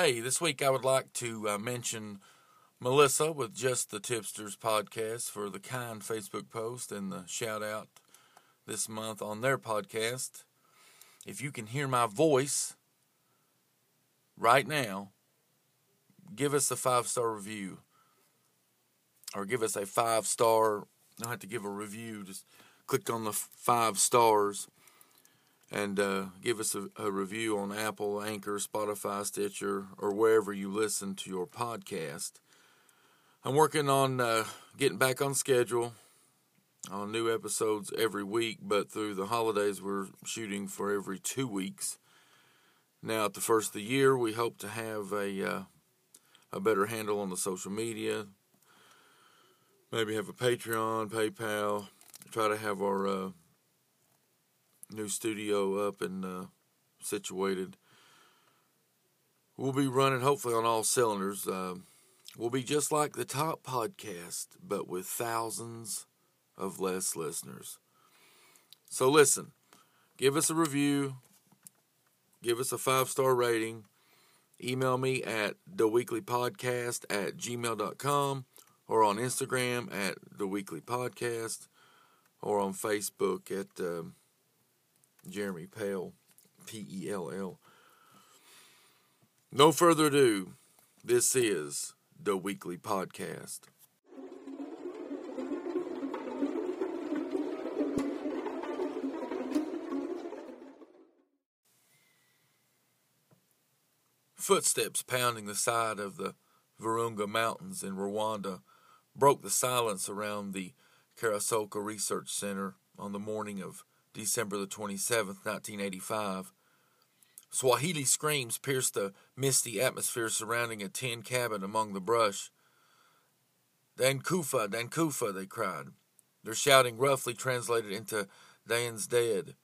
Hey, this week I would like to uh, mention Melissa with Just the Tipsters podcast for the kind Facebook post and the shout out this month on their podcast. If you can hear my voice right now, give us a five star review or give us a five star. I don't have to give a review, just click on the five stars and uh, give us a, a, review on Apple, Anchor, Spotify, Stitcher, or wherever you listen to your podcast. I'm working on uh, getting back on schedule on new episodes every week, but through the holidays, we're shooting for every two weeks. Now, at the first of the year, we hope to have a uh, a better handle on the social media. Maybe have a Patreon, PayPal. Try to have our uh, new studio up and uh, situated. We'll be running hopefully on all cylinders. Uh, we'll be just like the top podcast, but with thousands of less listeners. So listen, give us a review, give us a five star rating. Email me at duhweeklypodcast at gmail.com or on Instagram at duhweeklypodcast or on Facebook at um, Jeremy Pell, P E L L. No further ado, this is the weekly podcast. Footsteps pounding the side of the Virunga Mountains in Rwanda broke the silence around the Karasoka Research Center on the morning of December the 27th, 1985. Swahili screams pierced the misty atmosphere surrounding a tin cabin among the brush. Dankufa, Dankufa, they cried. Their shouting roughly translated into Dan's dead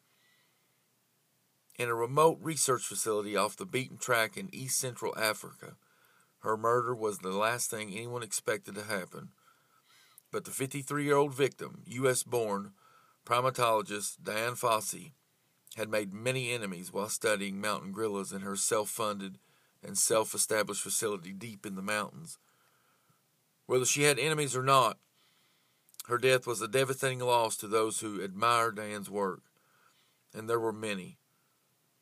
in a remote research facility off the beaten track in east central Africa. Her murder was the last thing anyone expected to happen. But the 53 year old victim, U.S. born primatologist Dian Fossey, had made many enemies while studying mountain gorillas in her self funded and self established facility deep in the mountains. Whether she had enemies or not, her death was a devastating loss to those who admired Dian's work, and there were many.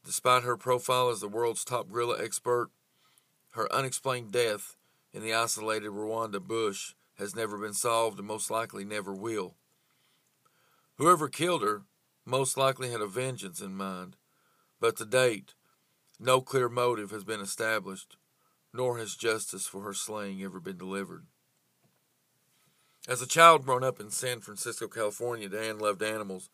Despite her profile as the world's top gorilla expert, her unexplained death in the isolated Rwanda bush has never been solved and most likely never will. Whoever killed her most likely had a vengeance in mind, but to date, no clear motive has been established, nor has justice for her slaying ever been delivered. As a child grown up in San Francisco, California, Dian loved animals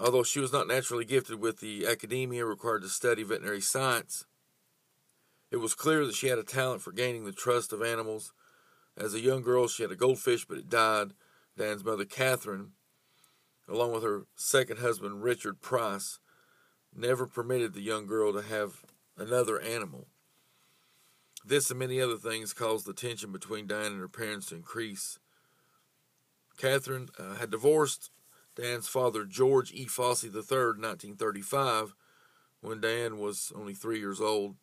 Although she was not naturally gifted with the academia required to study veterinary science, it was clear that she had a talent for gaining the trust of animals. As a young girl, she had a goldfish, but it died. Dan's mother, Catherine, along with her second husband, Richard Price, never permitted the young girl to have another animal. This and many other things caused the tension between Dian and her parents to increase. Catherine uh, had divorced Dian's father, George E. Fossey III, in 1935, when Dian was only three years old.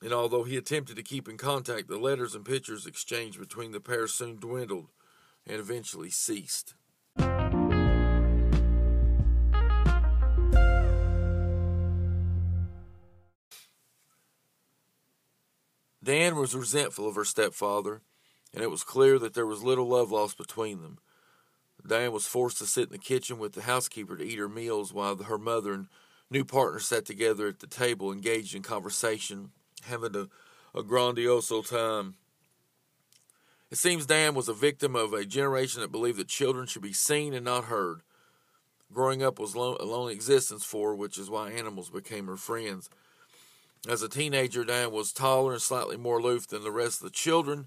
And although he attempted to keep in contact, the letters and pictures exchanged between the pair soon dwindled and eventually ceased. Dian was resentful of her stepfather, and it was clear that there was little love lost between them. Dian was forced to sit in the kitchen with the housekeeper to eat her meals while her mother and new partner sat together at the table, engaged in conversation, having a, a grandioso time. It seems Dan was a victim of a generation that believed that children should be seen and not heard. Growing up was lo- a lonely existence for her, which is why animals became her friends. As a teenager, Dian was taller and slightly more aloof than the rest of the children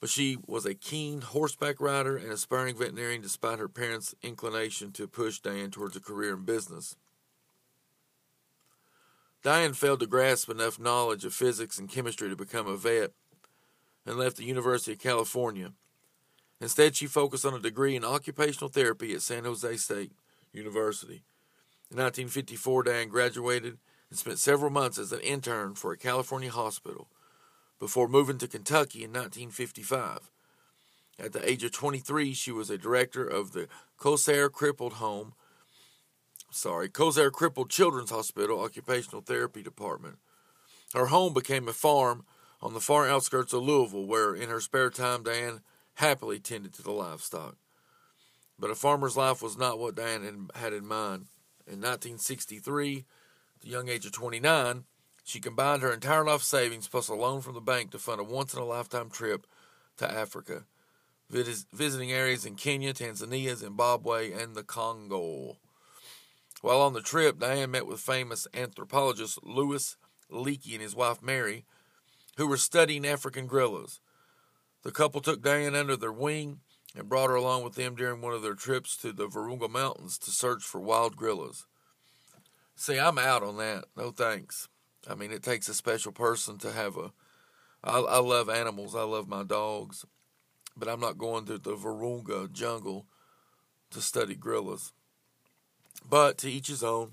but she was a keen horseback rider and aspiring veterinarian despite her parents' inclination to push Dian towards a career in business. Diane failed to grasp enough knowledge of physics and chemistry to become a vet and left the University of California. Instead, she focused on a degree in occupational therapy at San Jose State University. In 1954, Dian graduated and spent several months as an intern for a California hospital before moving to Kentucky in 1955. At the age of 23, she was a director of the Kosair Crippled Home, sorry, Kosair Crippled Children's Hospital Occupational Therapy Department. Her home became a farm on the far outskirts of Louisville, where in her spare time Diane happily tended to the livestock. But a farmer's life was not what Diane had in mind. In 1963, at the young age of 29, she combined her entire life savings plus a loan from the bank to fund a once in a lifetime trip to Africa, visiting areas in Kenya, Tanzania, Zimbabwe, and the Congo. While on the trip, Diane met with famous anthropologist Louis Leakey and his wife Mary, who were studying African gorillas. The couple took Diane under their wing and brought her along with them during one of their trips to the Virunga Mountains to search for wild gorillas. See, I'm out on that. No thanks. I mean, it takes a special person to have a. I, I love animals. I love my dogs, but I'm not going to the Virunga jungle to study gorillas. But to each his own.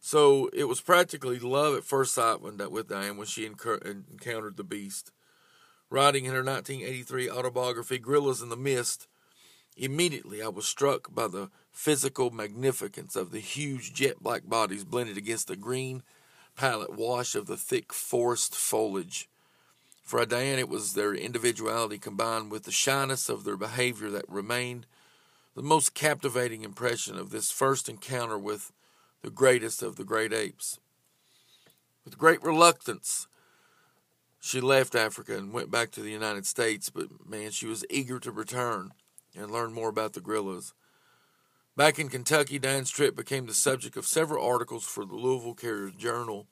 So it was practically love at first sight when, with Diane when she encountered the beast. Writing in her 1983 autobiography, Gorillas in the Mist, immediately I was struck by the physical magnificence of the huge jet black bodies blended against the green palette wash of the thick forest foliage. For Diane, it was their individuality combined with the shyness of their behavior that remained the most captivating impression of this first encounter with the greatest of the great apes. With great reluctance, she left Africa and went back to the United States, but man, she was eager to return and learn more about the gorillas. Back in Kentucky, Diane's trip became the subject of several articles for the Louisville Courier Journal.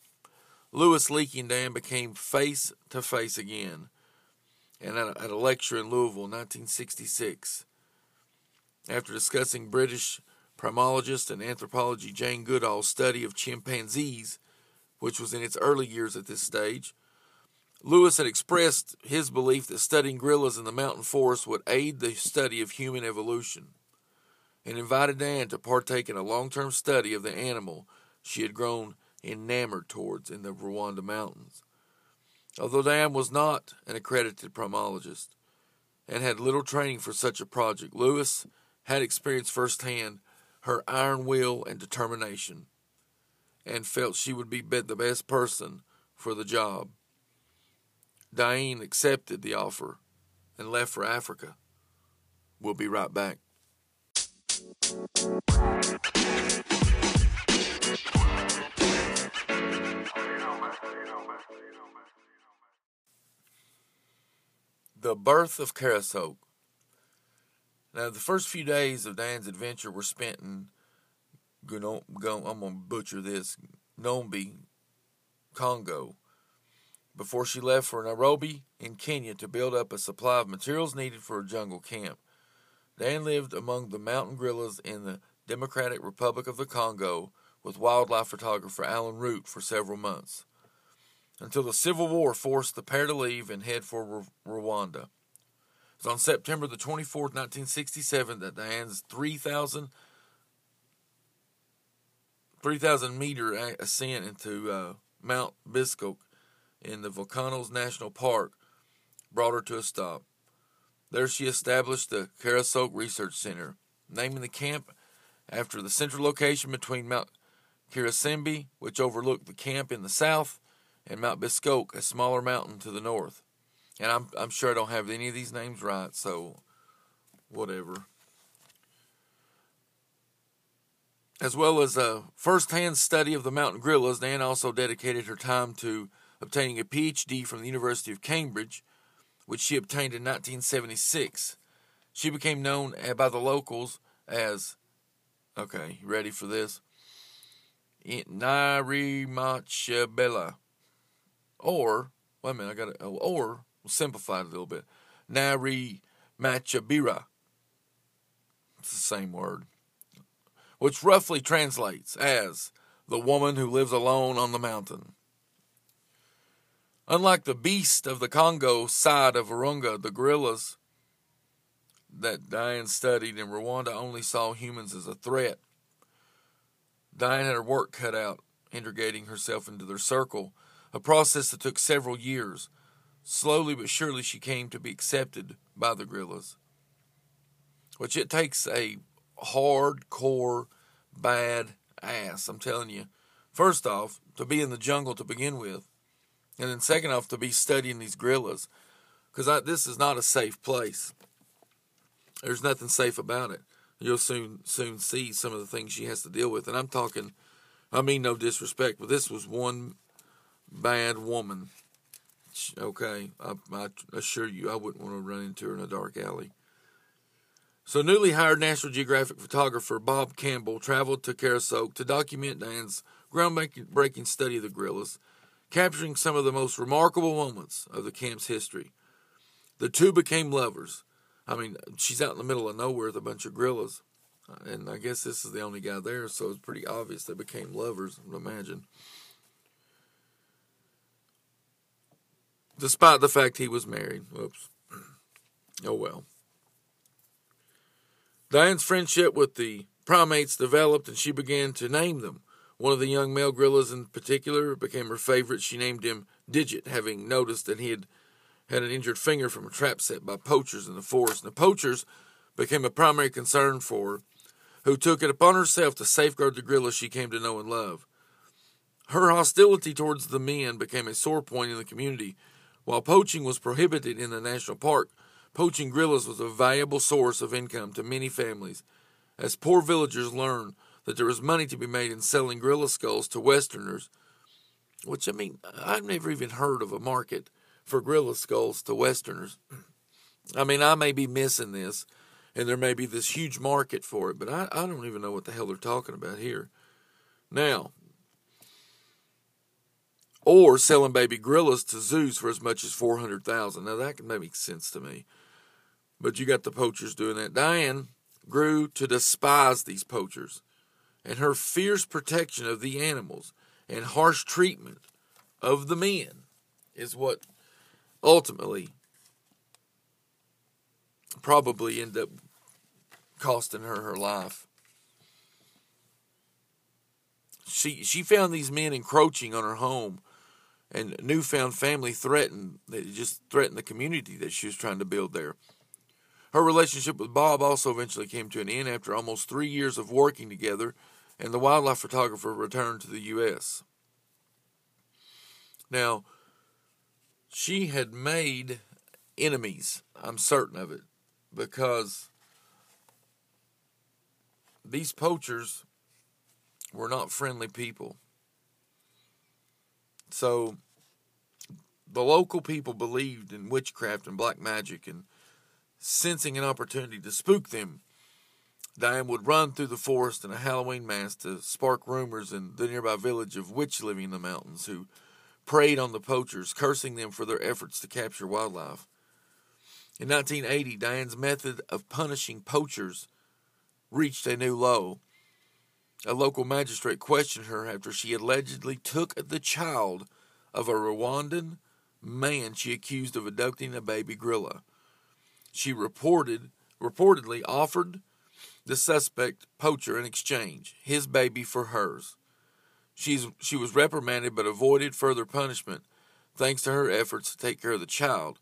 Louis Leakey and Dan became face to face again and at a, at a lecture in Louisville in 1966. After discussing British Primatologist and anthropology Jane Goodall's study of chimpanzees, which was in its early years at this stage. Louis had expressed his belief that studying gorillas in the mountain forest would aid the study of human evolution, and invited Diane to partake in a long term study of the animal she had grown enamored towards in the Rwanda mountains. Although Diane was not an accredited primatologist and had little training for such a project, Louis had experienced firsthand her iron will and determination, and felt she would be the best person for the job. Diane accepted the offer and left for Africa. We'll be right back. The birth of Karasok. Now, the first few days of Dan's adventure were spent in, I'm going to butcher this, Nombi, Congo, before she left for Nairobi in Kenya to build up a supply of materials needed for a jungle camp. Dan lived among the mountain gorillas in the Democratic Republic of the Congo with wildlife photographer Alan Root for several months, until the Civil War forced the pair to leave and head for Rwanda. It was on September the 24th, 1967, that Diane's 3,000 3,000 meter ascent into uh, Mount Biscoke in the Volcanoes National Park brought her to a stop. There she established the Karasok Research Center, naming the camp after the central location between Mount Karisimbi, which overlooked the camp in the south, and Mount Biscoke, a smaller mountain to the north. And I'm I'm sure I don't have any of these names right, so whatever. As well as a first-hand study of the mountain gorillas, Nan also dedicated her time to obtaining a PhD from the University of Cambridge, which she obtained in 1976. She became known by the locals as, okay, ready for this? Nairi Machabela. Or, wait a minute, I got it. Oh, or We'll simplify it a little bit. Nari Machabira. It's the same word. Which roughly translates as the woman who lives alone on the mountain. Unlike the beast of the Congo side of Virunga, the gorillas that Diane studied in Rwanda only saw humans as a threat. Diane had her work cut out integrating herself into their circle, a process that took several years. Slowly but surely, she came to be accepted by the gorillas. which it takes a hardcore bad ass, I'm telling you. First off, to be in the jungle to begin with, and then second off, to be studying these gorillas, because this is not a safe place. There's nothing safe about it. You'll soon soon see some of the things she has to deal with, and I'm talking. I mean no disrespect, but this was one bad woman. Okay, I, I assure you, I wouldn't want to run into her in a dark alley. So, newly hired National Geographic photographer Bob Campbell traveled to Karisoke to document Diane's groundbreaking study of the gorillas, capturing some of the most remarkable moments of the camp's history. The two became lovers. I mean, she's out in the middle of nowhere with a bunch of gorillas, uh, and I guess this is the only guy there, so it's pretty obvious they became lovers, I imagine. Despite the fact he was married. Whoops. Oh well. Diane's friendship with the primates developed and she began to name them. One of the young male gorillas in particular became her favorite. She named him Digit, having noticed that he had had an injured finger from a trap set by poachers in the forest. And the poachers became a primary concern for her, who took it upon herself to safeguard the gorilla she came to know and love. Her hostility towards the men became a sore point in the community. While poaching was prohibited in the national park, Poaching gorillas was a valuable source of income to many families, as poor villagers learned that there was money to be made in selling gorilla skulls to Westerners. Which, I mean, I've never even heard of a market for gorilla skulls to Westerners. I mean, I may be missing this, and there may be this huge market for it, but I, I don't even know what the hell they're talking about here. Now, or selling baby gorillas to zoos for as much as 400000 Now, that can make sense to me. But you got the poachers doing that. Diane grew to despise these poachers, and her fierce protection of the animals and harsh treatment of the men is what ultimately probably ended up costing her her life. She she found these men encroaching on her home and newfound family threatened they just threatened the community that she was trying to build there. Her relationship with Bob also eventually came to an end after almost three years of working together, and the wildlife photographer returned to the U.S. Now, she had made enemies, I'm certain of it, because these poachers were not friendly people. So, the local people believed in witchcraft and black magic and Sensing an opportunity to spook them, Diane would run through the forest in a Halloween mask to spark rumors in the nearby village of witch living in the mountains who preyed on the poachers, cursing them for their efforts to capture wildlife. In 1980, Diane's method of punishing poachers reached a new low. A local magistrate questioned her after she allegedly took the child of a Rwandan man she accused of abducting a baby gorilla. She reported reportedly offered the suspect poacher in exchange his baby for hers. She's, she was reprimanded but avoided further punishment thanks to her efforts to take care of the child,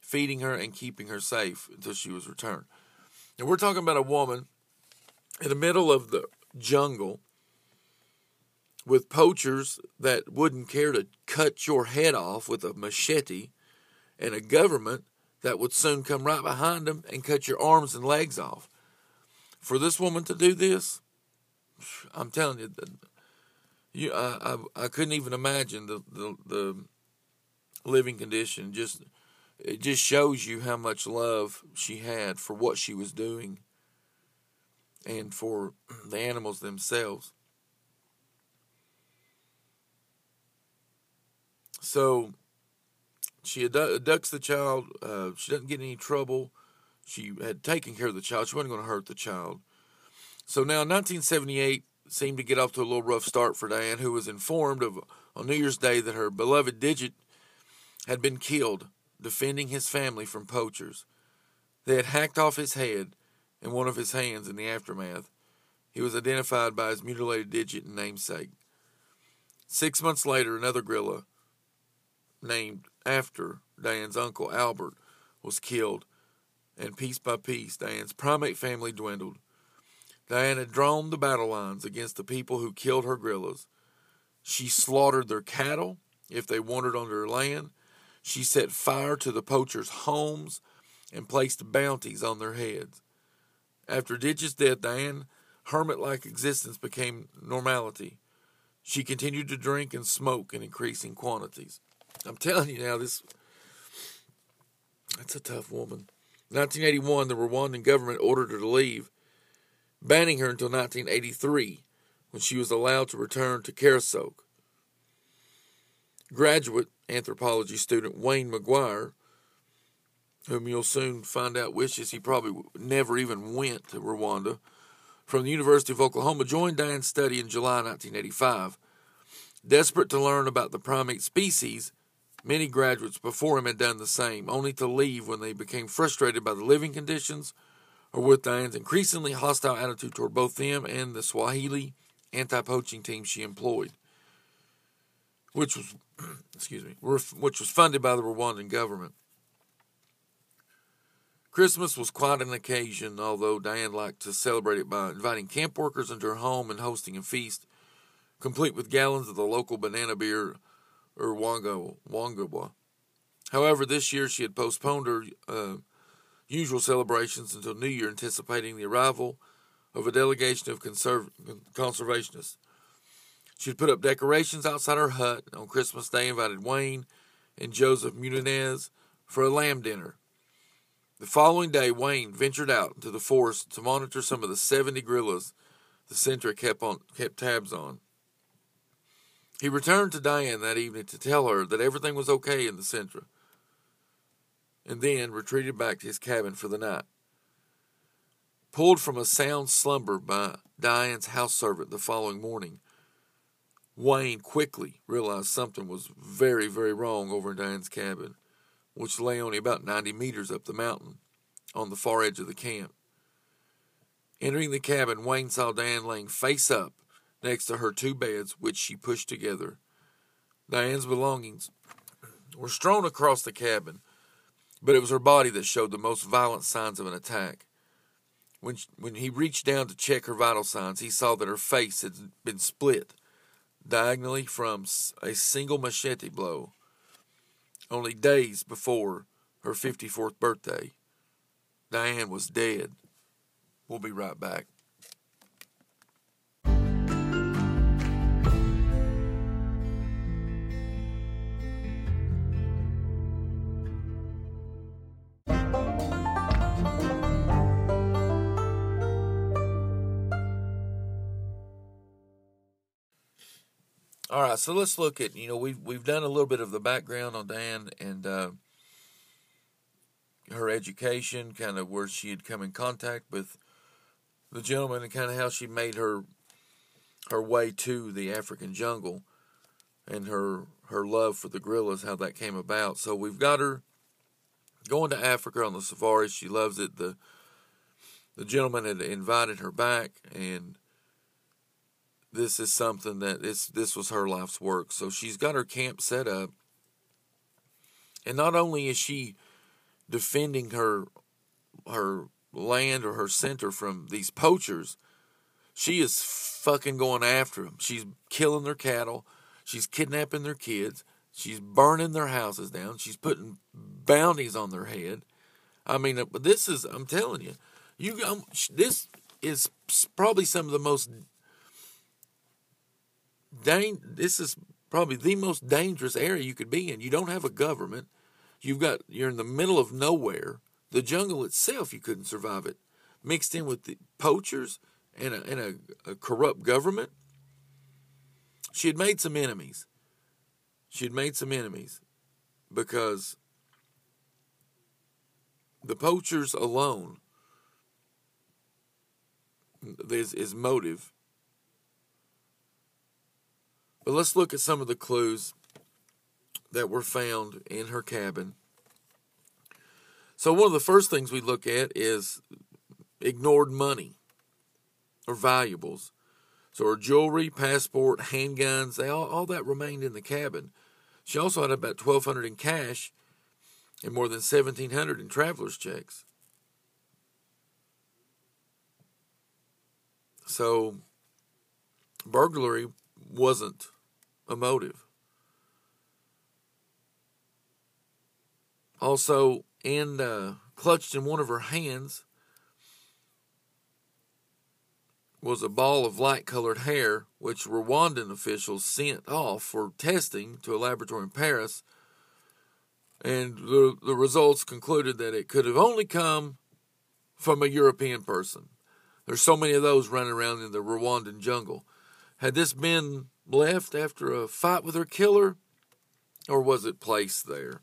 feeding her and keeping her safe until she was returned. And we're talking about a woman in the middle of the jungle with poachers that wouldn't care to cut your head off with a machete and a government that would soon come right behind him and cut your arms and legs off. For this woman to do this, I'm telling you, you I, I, I couldn't even imagine the, the, the living condition. Just it just shows you how much love she had for what she was doing and for the animals themselves. So she abducts the child. Uh, she doesn't get any trouble. She had taken care of the child. She wasn't going to hurt the child. So now 1978 seemed to get off to a little rough start for Diane, who was informed of on New Year's Day that her beloved Digit had been killed defending his family from poachers. They had hacked off his head and one of his hands in the aftermath. He was identified by his mutilated digit and namesake. Six months later, another gorilla named after Diane's uncle, Albert, was killed, and piece by piece, Diane's primate family dwindled. Diane had drawn the battle lines against the people who killed her gorillas. She slaughtered their cattle if they wandered on her land. She set fire to the poachers' homes and placed bounties on their heads. After Digit's death, Diane's hermit like existence became normality. She continued to drink and smoke in increasing quantities. I'm telling you now, this that's a tough woman. 1981, the Rwandan government ordered her to leave, banning her until 1983, when she was allowed to return to Karasok. Graduate anthropology student Wayne McGuire, whom you'll soon find out wishes he probably never even went to Rwanda, from the University of Oklahoma, joined Diane's study in July 1985. Desperate to learn about the primate species, Many graduates before him had done the same, only to leave when they became frustrated by the living conditions or with Diane's increasingly hostile attitude toward both them and the Swahili anti-poaching team she employed, which was, excuse me, which was funded by the Rwandan government. Christmas was quite an occasion, although Diane liked to celebrate it by inviting camp workers into her home and hosting a feast, complete with gallons of the local banana beer or Wanga, Wangabwa. However, this year she had postponed her uh, usual celebrations until New Year, anticipating the arrival of a delegation of conserv- conservationists. She had put up decorations outside her hut on Christmas Day, invited Wayne and Joseph Munez for a lamb dinner. The following day, Wayne ventured out into the forest to monitor some of the 70 gorillas the center kept, on, kept tabs on. He returned to Diane that evening to tell her that everything was okay in the Centra, and then retreated back to his cabin for the night. Pulled from a sound slumber by Diane's house servant the following morning, Wayne quickly realized something was very, very wrong over in Diane's cabin, which lay only about 90 meters up the mountain on the far edge of the camp. Entering the cabin, Wayne saw Diane laying face up next to her two beds, which she pushed together. Diane's belongings were strewn across the cabin, but it was her body that showed the most violent signs of an attack. When, when he reached down to check her vital signs, he saw that her face had been split diagonally from a single machete blow only days before her 54th birthday. Diane was dead. We'll be right back. Right, so let's look at you know we've we've done a little bit of the background on Dan and uh, her education, kind of where she had come in contact with the gentleman, and kind of how she made her her way to the African jungle, and her her love for the gorillas, how that came about. So we've got her going to Africa on the safari. She loves it. the The gentleman had invited her back, and this is something that this this was her life's work. So she's got her camp set up. And not only is she defending her her land or her center from these poachers, she is fucking going after them. She's killing their cattle. She's kidnapping their kids. She's burning their houses down. She's putting bounties on their head. I mean, uh, this is, I'm telling you, you, um, this is probably some of the most dang, this is probably the most dangerous area you could be in. You don't have a government. You've got you're in the middle of nowhere. The jungle itself, you couldn't survive it. Mixed in with the poachers and a, and a, a corrupt government. She had made some enemies. She had made some enemies because the poachers alone is, is motive but let's look at some of the clues that were found in her cabin. So, one of the first things we look at is ignored money or valuables. So her jewelry, passport, handguns, they all, all that remained in the cabin. She also had about 1200 in cash and more than 1700 in traveler's checks. So burglary wasn't a motive. Also, in uh, clutched in one of her hands was a ball of light colored hair, which Rwandan officials sent off for testing to a laboratory in Paris. And the, the results concluded that it could have only come from a European person. There's so many of those running around in the Rwandan jungle. Had this been left after a fight with her killer, or was it placed there?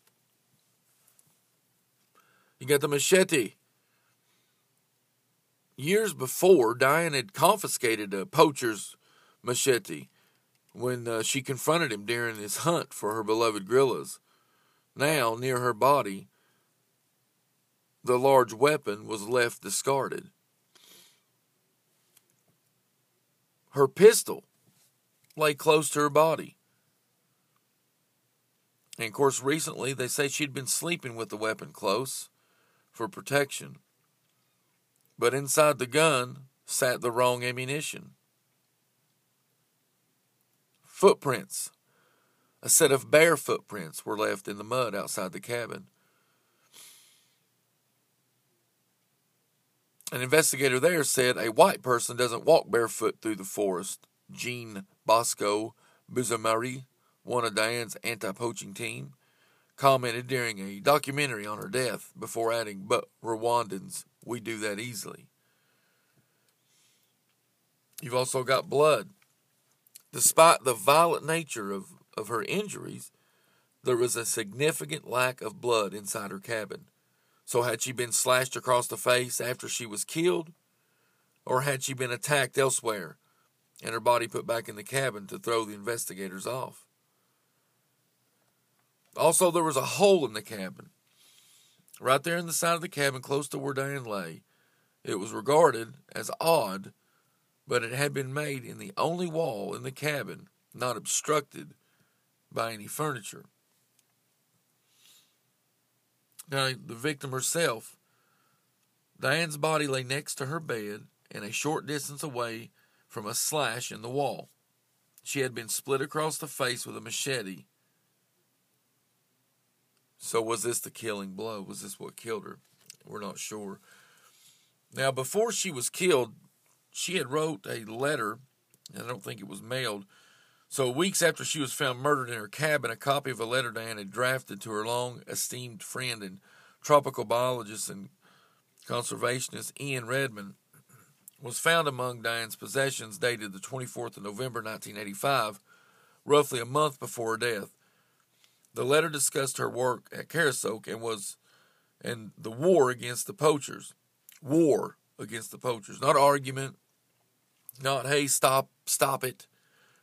You got the machete. Years before, Diane had confiscated a poacher's machete when uh, she confronted him during his hunt for her beloved gorillas. Now, near her body, the large weapon was left discarded. Her pistol lay close to her body. And of course, recently they say she'd been sleeping with the weapon close for protection. But inside the gun sat the wrong ammunition. Footprints. A set of bare footprints were left in the mud outside the cabin. An investigator there said a white person doesn't walk barefoot through the forest. Jean Bosco Buzamari, one of Diane's anti poaching team, commented during a documentary on her death before adding, But Rwandans, we do that easily. You've also got blood. Despite the violent nature of, of her injuries, there was a significant lack of blood inside her cabin. So, had she been slashed across the face after she was killed, or had she been attacked elsewhere and her body put back in the cabin to throw the investigators off? Also, there was a hole in the cabin. Right there in the side of the cabin, close to where Diane lay. It was regarded as odd, but it had been made in the only wall in the cabin not obstructed by any furniture. Now, the victim herself, Diane's body lay next to her bed and a short distance away from a slash in the wall. She had been split across the face with a machete so was this the killing blow? Was this what killed her? We're not sure. Now, before she was killed, she had wrote a letter, and I don't think it was mailed. So weeks after she was found murdered in her cabin, a copy of a letter Diane had drafted to her long esteemed friend and tropical biologist and conservationist Ian Redmond was found among Diane's possessions dated the 24th of November 1985, roughly a month before her death. The letter discussed her work at Karasok and was and the war against the poachers. War against the poachers. Not argument, not hey stop stop it,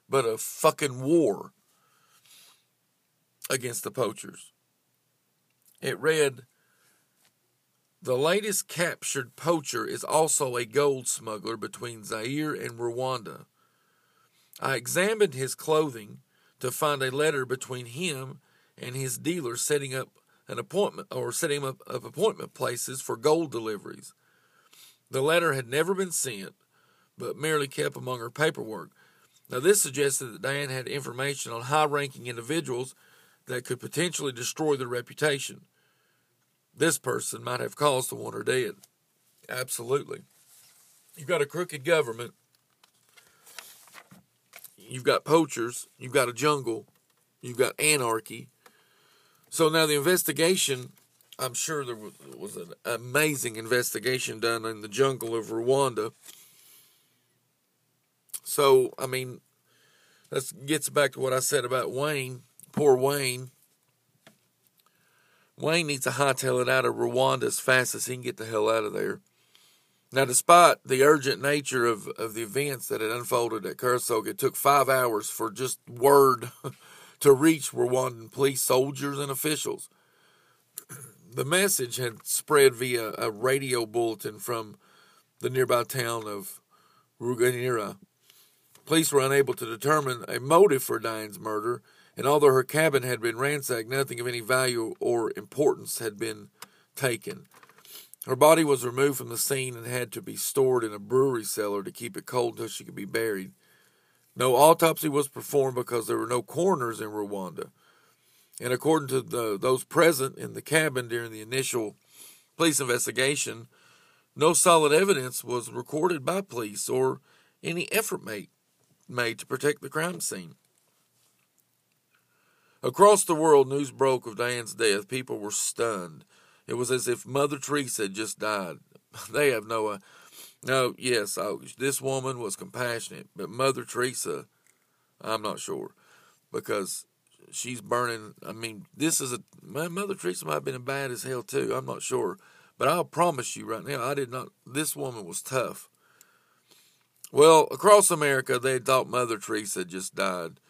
but a fucking war against the poachers. It read the latest captured poacher is also a gold smuggler between Zaire and Rwanda. I examined his clothing to find a letter between him and his dealer setting up an appointment or setting up of appointment places for gold deliveries. The letter had never been sent, but merely kept among her paperwork. Now, this suggested that Diane had information on high ranking individuals that could potentially destroy their reputation. This person might have caused the one or dead. Absolutely. You've got a crooked government, you've got poachers, you've got a jungle, you've got anarchy, so now the investigation, I'm sure there was, an amazing investigation done in the jungle of Rwanda. So, I mean, that gets back to what I said about Wayne. Poor Wayne. Wayne needs to hightail it out of Rwanda as fast as he can get the hell out of there. Now, despite the urgent nature of, of the events that had unfolded at Karasok, it took five hours for just word to reach Rwandan police soldiers and officials. The message had spread via a radio bulletin from the nearby town of Ruganira. Police were unable to determine a motive for Diane's murder, and although her cabin had been ransacked, nothing of any value or importance had been taken. Her body was removed from the scene and had to be stored in a brewery cellar to keep it cold until she could be buried. No autopsy was performed because there were no coroners in Rwanda. And according to the, those present in the cabin during the initial police investigation, no solid evidence was recorded by police or any effort made, made to protect the crime scene. Across the world, news broke of Diane's death. People were stunned. It was as if Mother Teresa had just died. They have no, uh, no. Yes, I, this woman was compassionate, but Mother Teresa, I'm not sure, because she's burning. I mean, this is a my Mother Teresa might have been bad as hell too. I'm not sure, but I'll promise you right now, I did not. This woman was tough. Well, across America, they thought Mother Teresa had just died.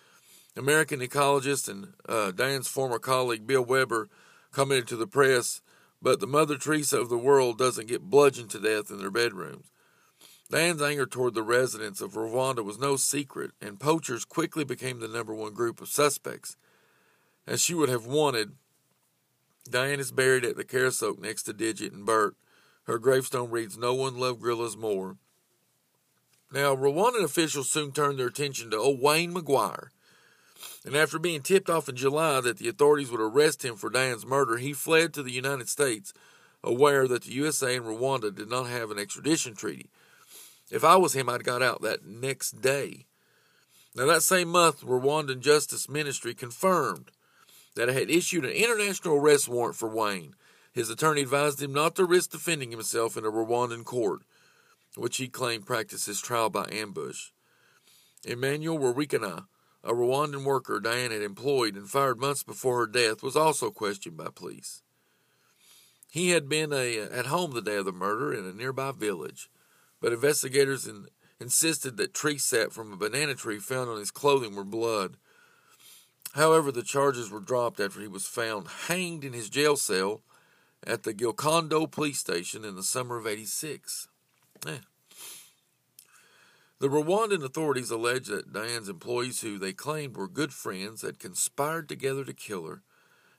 American ecologist and uh, Diane's former colleague Bill Weber commented to the press, but the Mother Teresa of the world doesn't get bludgeoned to death in their bedrooms. Diane's anger toward the residents of Rwanda was no secret, and poachers quickly became the number one group of suspects. As she would have wanted, Diane is buried at the Karisoke next to Digit and Bert. Her gravestone reads, No one loved gorillas more. Now, Rwandan officials soon turned their attention to old Wayne McGuire. And after being tipped off in July that the authorities would arrest him for Dan's murder, he fled to the United States, aware that the USA and Rwanda did not have an extradition treaty. If I was him, I'd got out that next day. Now, that same month, Rwandan Justice Ministry confirmed that it had issued an international arrest warrant for Wayne. His attorney advised him not to risk defending himself in a Rwandan court, which he claimed practiced his trial by ambush. Emmanuel Warikana, a Rwandan worker Diane had employed and fired months before her death, was also questioned by police. He had been a, at home the day of the murder in a nearby village, but investigators in, insisted that tree sap from a banana tree found on his clothing were blood. However, the charges were dropped after he was found hanged in his jail cell at the Gilcondo police station in the summer of 86. Eh. The Rwandan authorities alleged that Diane's employees, who they claimed were good friends, had conspired together to kill her.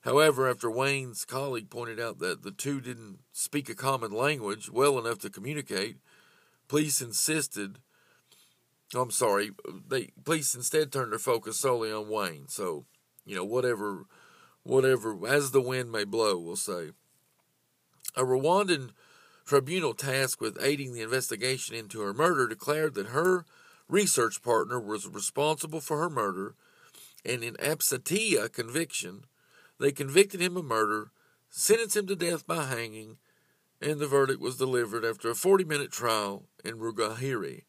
However, after Wayne's colleague pointed out that the two didn't speak a common language well enough to communicate, police insisted. I'm sorry. They police instead turned their focus solely on Wayne. So, you know, whatever, whatever, as the wind may blow, we'll say. A Rwandan tribunal tasked with aiding the investigation into her murder declared that her research partner was responsible for her murder, and in absentia conviction, they convicted him of murder, sentenced him to death by hanging, and the verdict was delivered after a 40 minute trial in Rugahiri.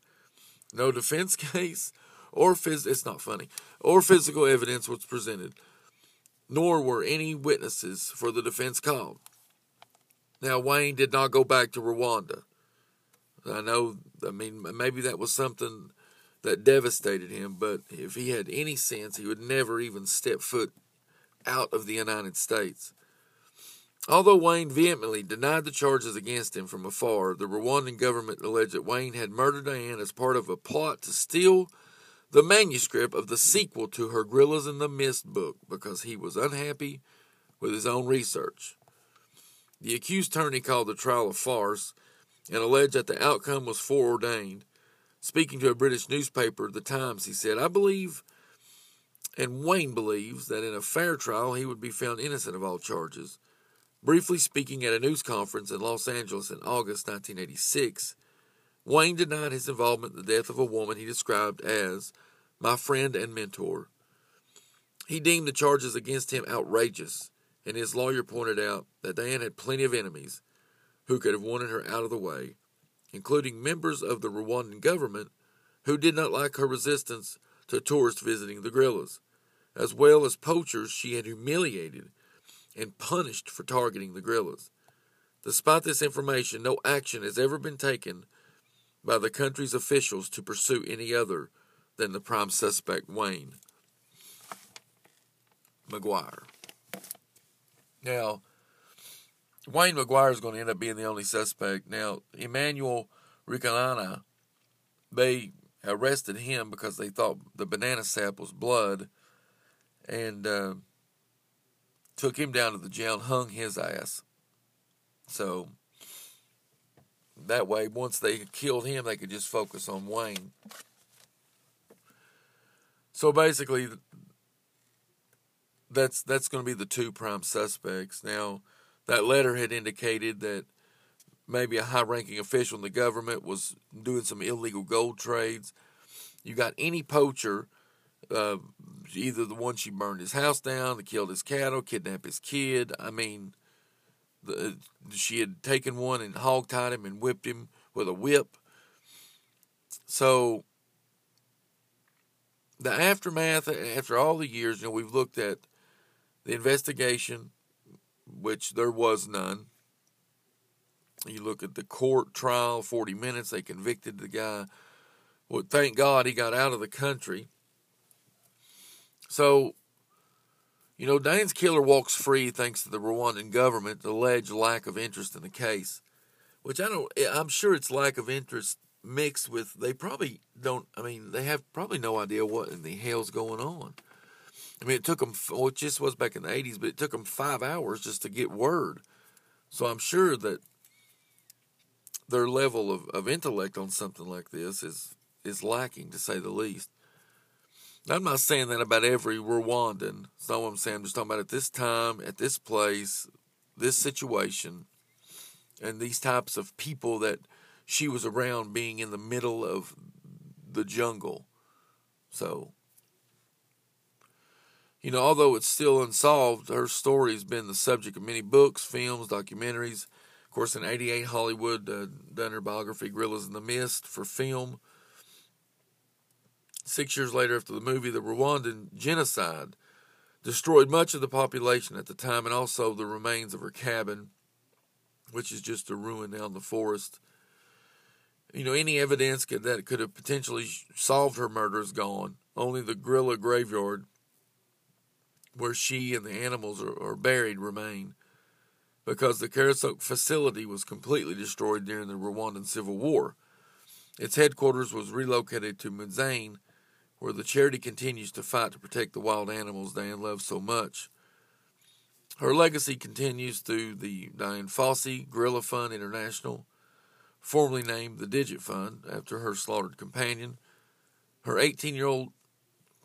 No defense case or phys- it's not funny or physical evidence was presented, nor were any witnesses for the defense called. Now, Wayne did not go back to Rwanda. I know, I mean, maybe that was something that devastated him, but if he had any sense, he would never even step foot out of the United States. Although Wayne vehemently denied the charges against him from afar, the Rwandan government alleged that Wayne had murdered Diane as part of a plot to steal the manuscript of the sequel to her Gorillas in the Mist book because he was unhappy with his own research. The accused attorney called the trial a farce and alleged that the outcome was foreordained. Speaking to a British newspaper, The Times, he said, I believe, and Wayne believes, that in a fair trial he would be found innocent of all charges. Briefly speaking at a news conference in Los Angeles in August 1986, Wayne denied his involvement in the death of a woman he described as my friend and mentor. He deemed the charges against him outrageous and his lawyer pointed out that Diane had plenty of enemies who could have wanted her out of the way, including members of the Rwandan government who did not like her resistance to tourists visiting the gorillas, as well as poachers she had humiliated and punished for targeting the gorillas. Despite this information, no action has ever been taken by the country's officials to pursue any other than the prime suspect, Wayne McGuire. Now, Wayne McGuire is going to end up being the only suspect. Now, Emmanuel Rwelekana, they arrested him because they thought the banana sap was blood and uh, took him down to the jail and hung his ass. So that way, once they killed him, they could just focus on Wayne. So basically, that's that's going to be the two prime suspects. Now, that letter had indicated that maybe a high-ranking official in the government was doing some illegal gold trades. You got any poacher, uh, either the one she burned his house down, that killed his cattle, kidnapped his kid. I mean, the, she had taken one and hog-tied him and whipped him with a whip. So the aftermath, after all the years, you know, we've looked at the investigation, which there was none. You look at the court trial, 40 minutes, they convicted the guy. Well, thank God he got out of the country. So, you know, Dane's killer walks free thanks to the Rwandan government alleged lack of interest in the case, which I don't, I'm sure it's lack of interest mixed with, they probably don't, I mean, they have probably no idea what in the hell's going on. I mean, it took them, well, it just was back in the 80s, but it took them five hours just to get word. So I'm sure that their level of, of intellect on something like this is is lacking to say the least. I'm not saying that about every Rwandan. It's not what I'm saying. I'm just talking about at this time, at this place, this situation, and these types of people that she was around being in the middle of the jungle. So, you know, although it's still unsolved, her story has been the subject of many books, films, documentaries. Of course, in '88, Hollywood uh, done her biography "Gorillas in the Mist" for film. Six years later, after the movie, the Rwandan genocide destroyed much of the population at the time, and also the remains of her cabin, which is just a ruin now in the forest. You know, any evidence that could have potentially solved her murder is gone. Only the gorilla graveyard where she and the animals are, are buried remain because the Karisoke facility was completely destroyed during the Rwandan Civil War. Its headquarters was relocated to Musanze, where the charity continues to fight to protect the wild animals Dian loves so much. Her legacy continues through the Dian Fossey Gorilla Fund International, formerly named the Digit Fund after her slaughtered companion. Her 18 year old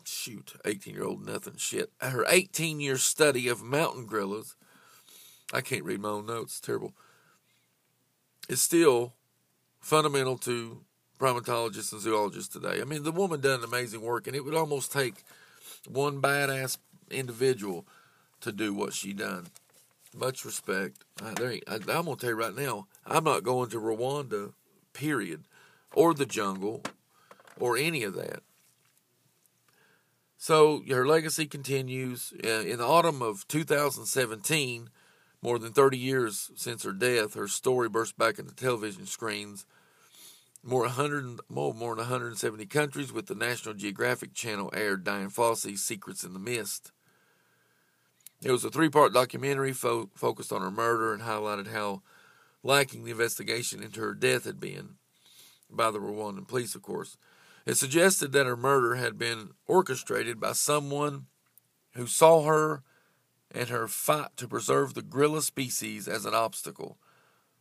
shoot, 18 year old nothing shit. Her 18 year study of mountain gorillas, I can't read my own notes, terrible, is still fundamental to primatologists and zoologists today. I mean, the woman done amazing work, and it would almost take one badass individual to do what she done. Much respect. I, I'm gonna tell you right now, I'm not going to Rwanda, period, or the jungle, or any of that. So her legacy continues. Uh, in the autumn of 2017, more than 30 years since her death, her story burst back into television screens. More, 100, more, more than 170 countries with the National Geographic Channel aired Dian Fossey's Secrets in the Mist. It was a three part documentary fo- focused on her murder and highlighted how lacking the investigation into her death had been by the Rwandan police, of course. It suggested that her murder had been orchestrated by someone who saw her and her fight to preserve the gorilla species as an obstacle.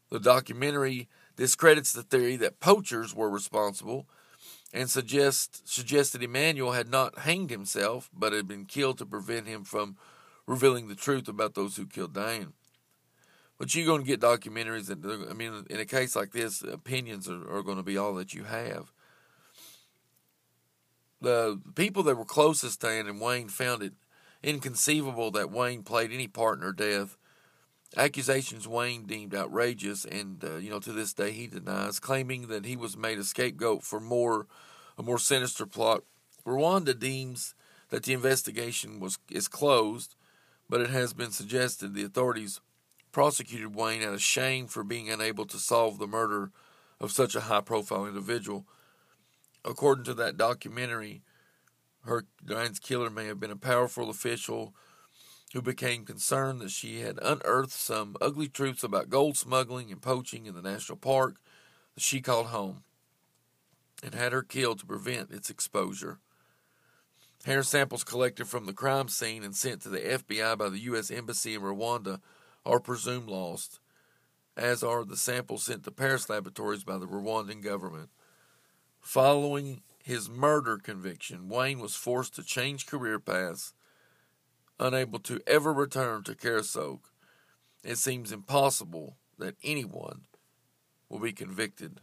The documentary discredits the theory that poachers were responsible and suggests, suggested Emmanuel had not hanged himself but had been killed to prevent him from revealing the truth about those who killed Dian. But you're going to get documentaries that, I mean, in a case like this, opinions are, are going to be all that you have the people that were closest to Anne and Wayne found it inconceivable that Wayne played any part in her death. Accusations Wayne deemed outrageous, and uh, you know to this day he denies, claiming that he was made a scapegoat for more a more sinister plot. Rwanda deems that the investigation was is closed, but it has been suggested the authorities prosecuted Wayne out of shame for being unable to solve the murder of such a high-profile individual according to that documentary, her Dian's killer may have been a powerful official who became concerned that she had unearthed some ugly truths about gold smuggling and poaching in the national park that she called home. and had her killed to prevent its exposure. Hair samples collected from the crime scene and sent to the FBI by the U.S. Embassy in Rwanda are presumed lost, as are the samples sent to Paris laboratories by the Rwandan government. Following his murder conviction, Wayne was forced to change career paths, unable to ever return to Karisoke. It seems impossible that anyone will be convicted